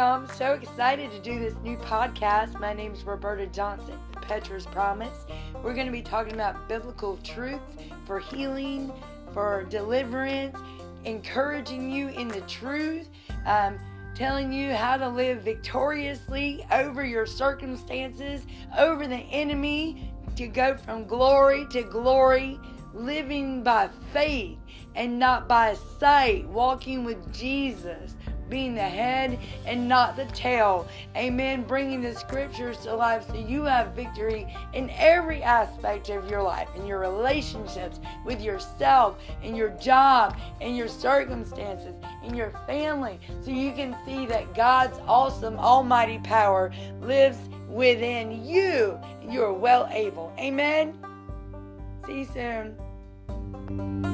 I'm so excited to do this new podcast. My name is Roberta Johnson, Petra's Promise. We're going to be talking about biblical truth for healing, for deliverance, encouraging you in the truth, um, telling you how to live victoriously over your circumstances, over the enemy, to go from glory to glory, living by faith and not by sight, walking with Jesus being the head and not the tail. Amen. Bringing the scriptures to life so you have victory in every aspect of your life, in your relationships with yourself, in your job, in your circumstances, in your family, so you can see that God's awesome, almighty power lives within you. You are well able. Amen. See you soon.